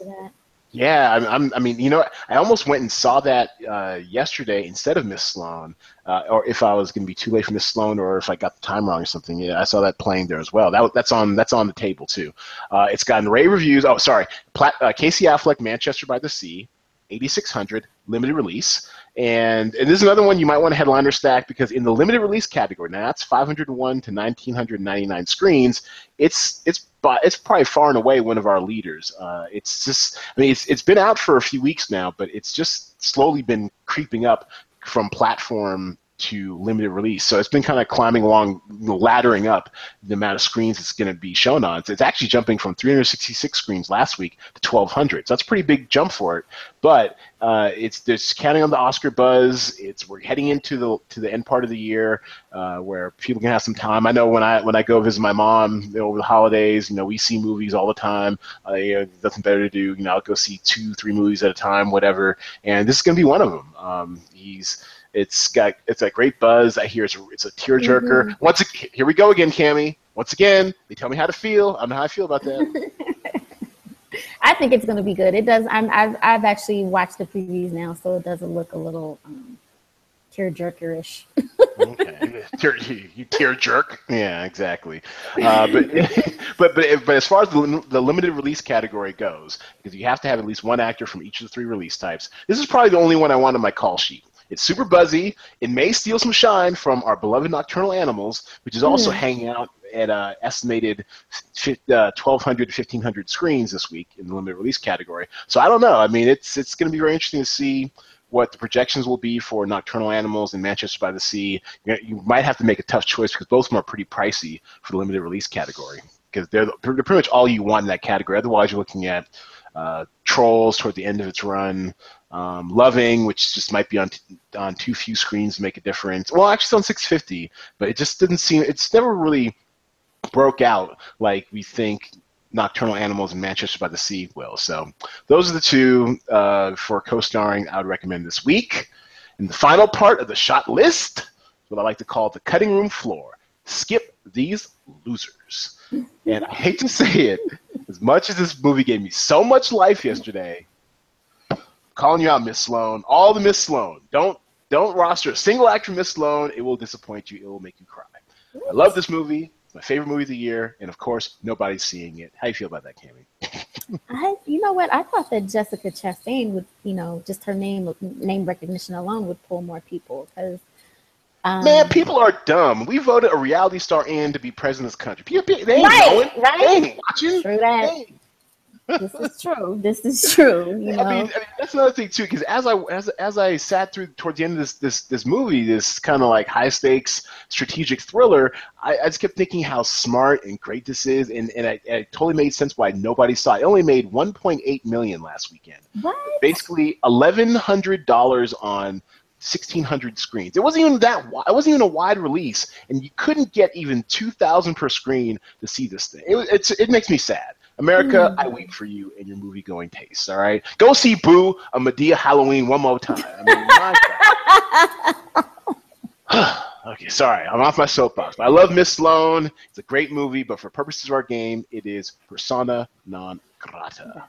Yeah, I'm, I'm, i mean, you know, I almost went and saw that uh, yesterday instead of Miss Sloane, uh, or if I was going to be too late for Miss Sloane, or if I got the time wrong or something. Yeah, I saw that playing there as well. That, that's on that's on the table too. Uh, it's gotten rave reviews. Oh, sorry, Plat, uh, Casey Affleck, Manchester by the Sea, 8600. limited release. And, and this is another one you might want to headliner stack because in the limited release category, now that's 501 to 1999 screens. It's it's it's probably far and away one of our leaders. Uh, it's just, I mean, it's it's been out for a few weeks now, but it's just slowly been creeping up from platform to limited release. So it's been kind of climbing along, laddering up the amount of screens it's going to be shown on. It's actually jumping from 366 screens last week to 1,200. So that's a pretty big jump for it. But uh, it's there's counting on the Oscar buzz. It's we're heading into the to the end part of the year uh, where people can have some time. I know when I when I go visit my mom you know, over the holidays, you know, we see movies all the time. Uh, you know, nothing better to do. You know, I'll go see two, three movies at a time, whatever. And this is going to be one of them. Um, he's it's got it's a great buzz. I hear it's a, it's a tearjerker. Mm-hmm. Once again, here we go again, Cami. Once again, they tell me how to feel. I don't know how I feel about that. I think it's going to be good. It does. I'm, I've I've actually watched the previews now, so it doesn't look a little um, tearjerkerish. okay, tear, you tear jerk. Yeah, exactly. Uh, but but but but as far as the, the limited release category goes, because you have to have at least one actor from each of the three release types. This is probably the only one I want on my call sheet. It's super buzzy. It may steal some shine from our beloved Nocturnal Animals, which is also mm. hanging out at uh, estimated uh, 1,200 to 1,500 screens this week in the limited release category. So I don't know. I mean, it's it's going to be very interesting to see what the projections will be for Nocturnal Animals and Manchester by the Sea. You, know, you might have to make a tough choice because both of them are pretty pricey for the limited release category because they're, they're pretty much all you want in that category. Otherwise, you're looking at uh, Trolls toward the end of its run, um, Loving, which just might be on t- on too few screens to make a difference. Well, actually, it's on 650, but it just didn't seem. It's never really broke out like we think Nocturnal Animals and Manchester by the Sea will. So those are the two uh, for co-starring I would recommend this week. And the final part of the shot list, what I like to call the cutting room floor. Skip these losers. And I hate to say it, as much as this movie gave me so much life yesterday, calling you out, Miss Sloane. All the Miss Sloane. Don't don't roster a single actor, Miss Sloane. It will disappoint you. It will make you cry. I love this movie. It's my favorite movie of the year, and of course, nobody's seeing it. How you feel about that, Cami? I, you know what? I thought that Jessica Chastain would, you know, just her name name recognition alone would pull more people because. Um, Man, people are dumb. We voted a reality star in to be president of this country. People, they ain't right, knowing. Right? They ain't watching. True that this is true. This is true. You know? I, mean, I mean, that's another thing too, because as I as as I sat through towards the end of this this this movie, this kind of like high stakes strategic thriller, I, I, just kept thinking how smart and great this is, and and it, it totally made sense why nobody saw it. It only made 1.8 million last weekend. What? Basically, eleven hundred dollars on 1600 screens. It wasn't even that. It wasn't even a wide release, and you couldn't get even 2,000 per screen to see this thing. It, it's it makes me sad. America, mm. I weep for you and your movie going tastes. All right, go see Boo a Madea Halloween one more time. I mean, okay, sorry, I'm off my soapbox. I love Miss Sloane. It's a great movie, but for purposes of our game, it is persona non grata.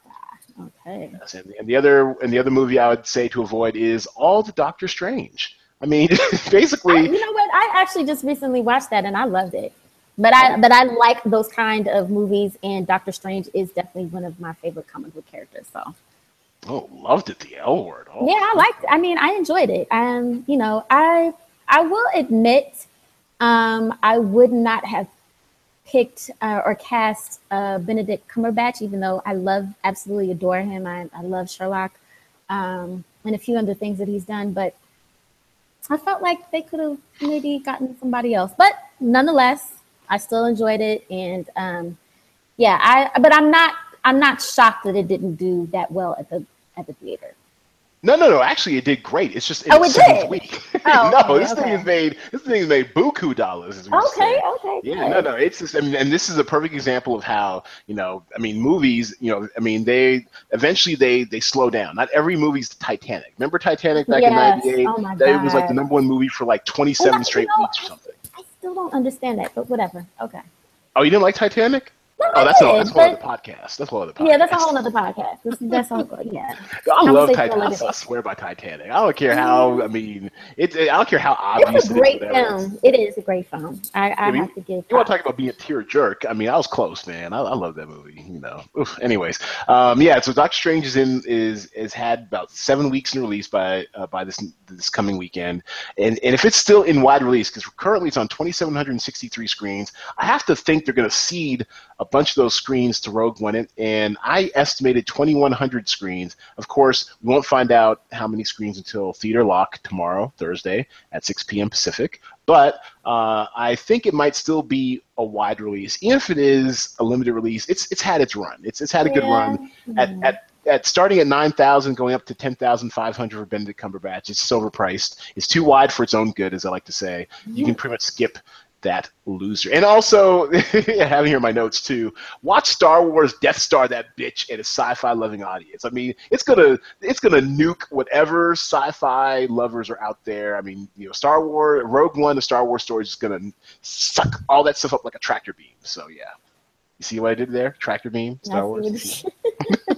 Okay. Yes, and, and the other and the other movie I would say to avoid is all the Doctor Strange. I mean, basically. I, you know what? I actually just recently watched that and I loved it. But I but I like those kind of movies, and Doctor Strange is definitely one of my favorite comic book characters. So. Oh, loved it. The L word. Oh. Yeah, I liked. I mean, I enjoyed it. Um, you know, I I will admit, um, I would not have picked uh, or cast uh, Benedict Cumberbatch, even though I love, absolutely adore him. I, I love Sherlock um, and a few other things that he's done, but I felt like they could have maybe gotten somebody else. But nonetheless, I still enjoyed it, and um, yeah, I. But I'm not. I'm not shocked that it didn't do that well at the at the theater. No, no, no. Actually, it did great. It's just in oh, it did. week. Oh, no, okay, this okay. thing is made. This thing is made buku dollars. Okay, okay. Yeah, good. no, no. It's just, I mean, and this is a perfect example of how you know. I mean, movies. You know, I mean, they eventually they they slow down. Not every movie's Titanic. Remember Titanic back yes. in '98? Oh my God. It was like the number one movie for like 27 straight you know, weeks or something still don't understand that, but whatever. Okay. Oh, you didn't like Titanic? No, Oh, that's, did, a, that's a whole other podcast. That's a whole other podcast. Yeah, that's a whole other podcast. That's, that's all, yeah. I love Titanic. I swear by Titanic. I don't care how. I mean, it. I don't care how obvious It's a great film. It is a great film. I, I I mean, have to give. You want to talk about being a tear jerk? I mean, I was close, man. I, I love that movie. You know. Oof. Anyways, um, yeah. So Doctor Strange is in is is had about seven weeks in release by uh, by this this coming weekend, and and if it's still in wide release, because currently it's on 2,763 screens, I have to think they're going to cede a bunch of those screens to Rogue One, and- and I estimated 2,100 screens. Of course, we won't find out how many screens until theater lock tomorrow, Thursday at 6 p.m. Pacific. But uh, I think it might still be a wide release, even if it is a limited release. It's it's had its run. It's it's had a good Yeah. run at, at at starting at nine thousand, going up to ten thousand five hundred for Benedict Cumberbatch. It's overpriced. It's too wide for its own good, as I like to say. You can pretty much skip that loser. And also, having here my notes too. Watch Star Wars Death Star that bitch at a sci-fi loving audience. I mean, it's gonna it's gonna nuke whatever sci-fi lovers are out there. I mean, you know, Star Wars Rogue One, the Star Wars story is just gonna suck all that stuff up like a tractor beam. So yeah. You see what I did there? Tractor beam, Star Wars.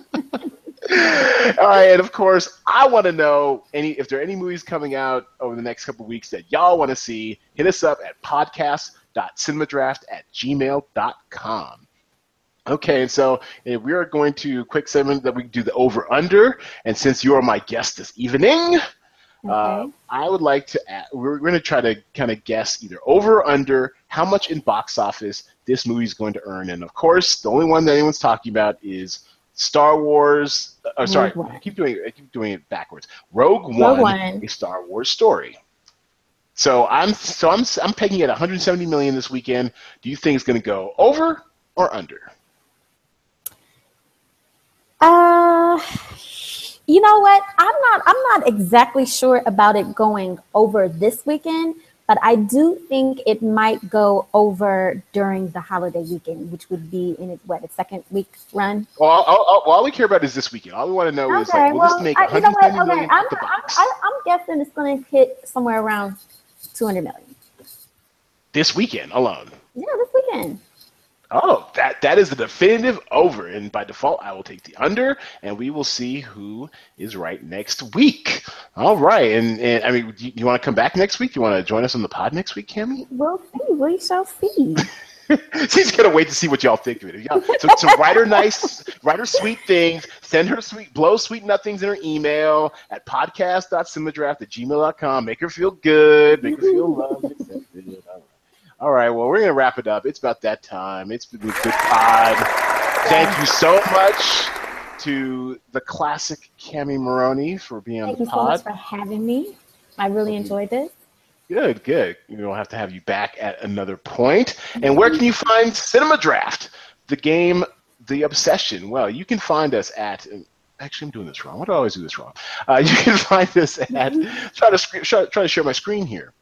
All right, and of course, I want to know any if there are any movies coming out over the next couple weeks that y'all want to see. Hit us up at podcast.cinemadraft at gmail.com. Okay, and so uh, we are going to quick segment that we do the over under, and since you are my guest this evening, uh, I would like to. Add, we're going to try to kind of guess either over or under how much in box office this movie is going to earn, and of course, the only one that anyone's talking about is Star Wars. Oh, sorry, I keep doing it. I keep doing it backwards. Rogue One, One. a Star Wars story. So I'm so I'm I'm pegging at 170 million this weekend. Do you think it's going to go over or under? Uh, you know what? I'm not. I'm not exactly sure about it going over this weekend, but I do think it might go over during the holiday weekend, which would be in its what its second week run. Well, all, all, all we care about is this weekend. All we want to know is like, will this make I, you know what? 170 Okay, million I'm, I'm, I'm guessing it's going to hit somewhere around 200 million. this weekend alone? Yeah, this weekend. Oh, that that is the definitive over, and by default, I will take the under, and we will see who is right next week. All right, and, and I mean, you, you want to come back next week? You want to join us on the pod next week, Cami? We'll see. We shall see. She's gonna wait to see what y'all think of it. Y'all- So, so write her nice, write her sweet things, send her sweet, blow sweet nothings in her email at podcast.cinemadraft at gmail.com. Make her feel good, make her feel loved. All right. Well, we're gonna wrap it up. It's about that time. It's been a good pod. Thank you so much to the classic Cami Maroney for being on the pod. Thank you so much for having me. I really enjoyed this. Good, good. We'll have to have you back at another point. And where can you find Cinema Draft, the game, the obsession? Well, you can find us at. Actually, I'm doing this wrong. Why do I always do this wrong? Uh, you can find us at. Try to try, try to share my screen here.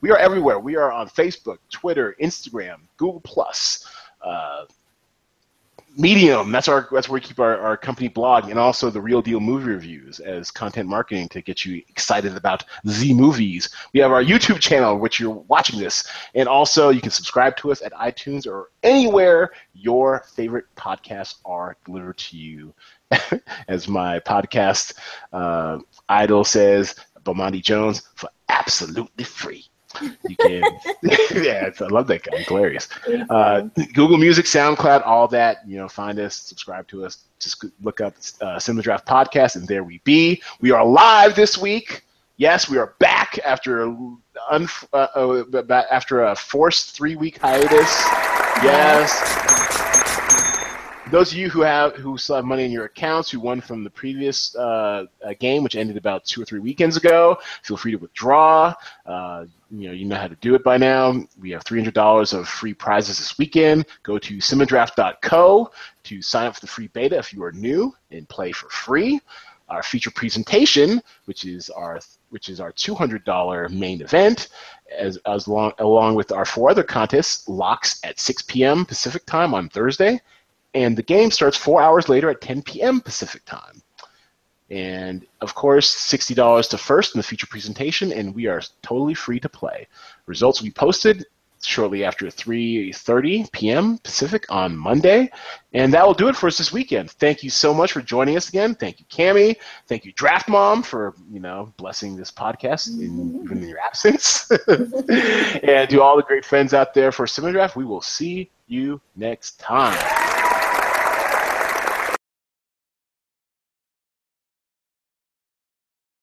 We are everywhere. We are on Facebook, Twitter, Instagram, Google Plus. Uh, Medium, that's our that's where we keep our, our company blog and also the real deal movie reviews as content marketing to get you excited about the movies. We have our YouTube channel, which you're watching this, and also you can subscribe to us at iTunes or anywhere your favorite podcasts are delivered to you. as my podcast uh, idol says, Bomani Jones, for absolutely free. You can, yeah, it's, I love that guy. He's hilarious. Uh, Google Music, SoundCloud, all that. You know, find us, subscribe to us. Just look up uh, Cinema Draft Podcast, and there we be. We are live this week. Yes, we are back after a, un, uh, uh, after a forced three week hiatus. Yes. Those of you who have who still have money in your accounts, who won from the previous uh, game, which ended about two or three weekends ago, feel free to withdraw. Uh, you know, you know how to do it by now. We have $300 of free prizes this weekend. Go to cinemadraft.co to sign up for the free beta if you are new and play for free. Our feature presentation, which is our which is our $200 main event, as, as long, along with our four other contests, locks at 6 p.m. Pacific time on Thursday, and the game starts four hours later at 10 p.m. Pacific time. And of course, $60 to first in the feature presentation, and we are totally free to play. Results will be posted shortly after 3.30 p.m. Pacific on Monday. And that will do it for us this weekend. Thank you so much for joining us again. Thank you, Cami. Thank you, Draft Mom, for, you know, blessing this podcast in, mm-hmm. even in your absence. and to all the great friends out there for Cinema Draft, we will see you next time.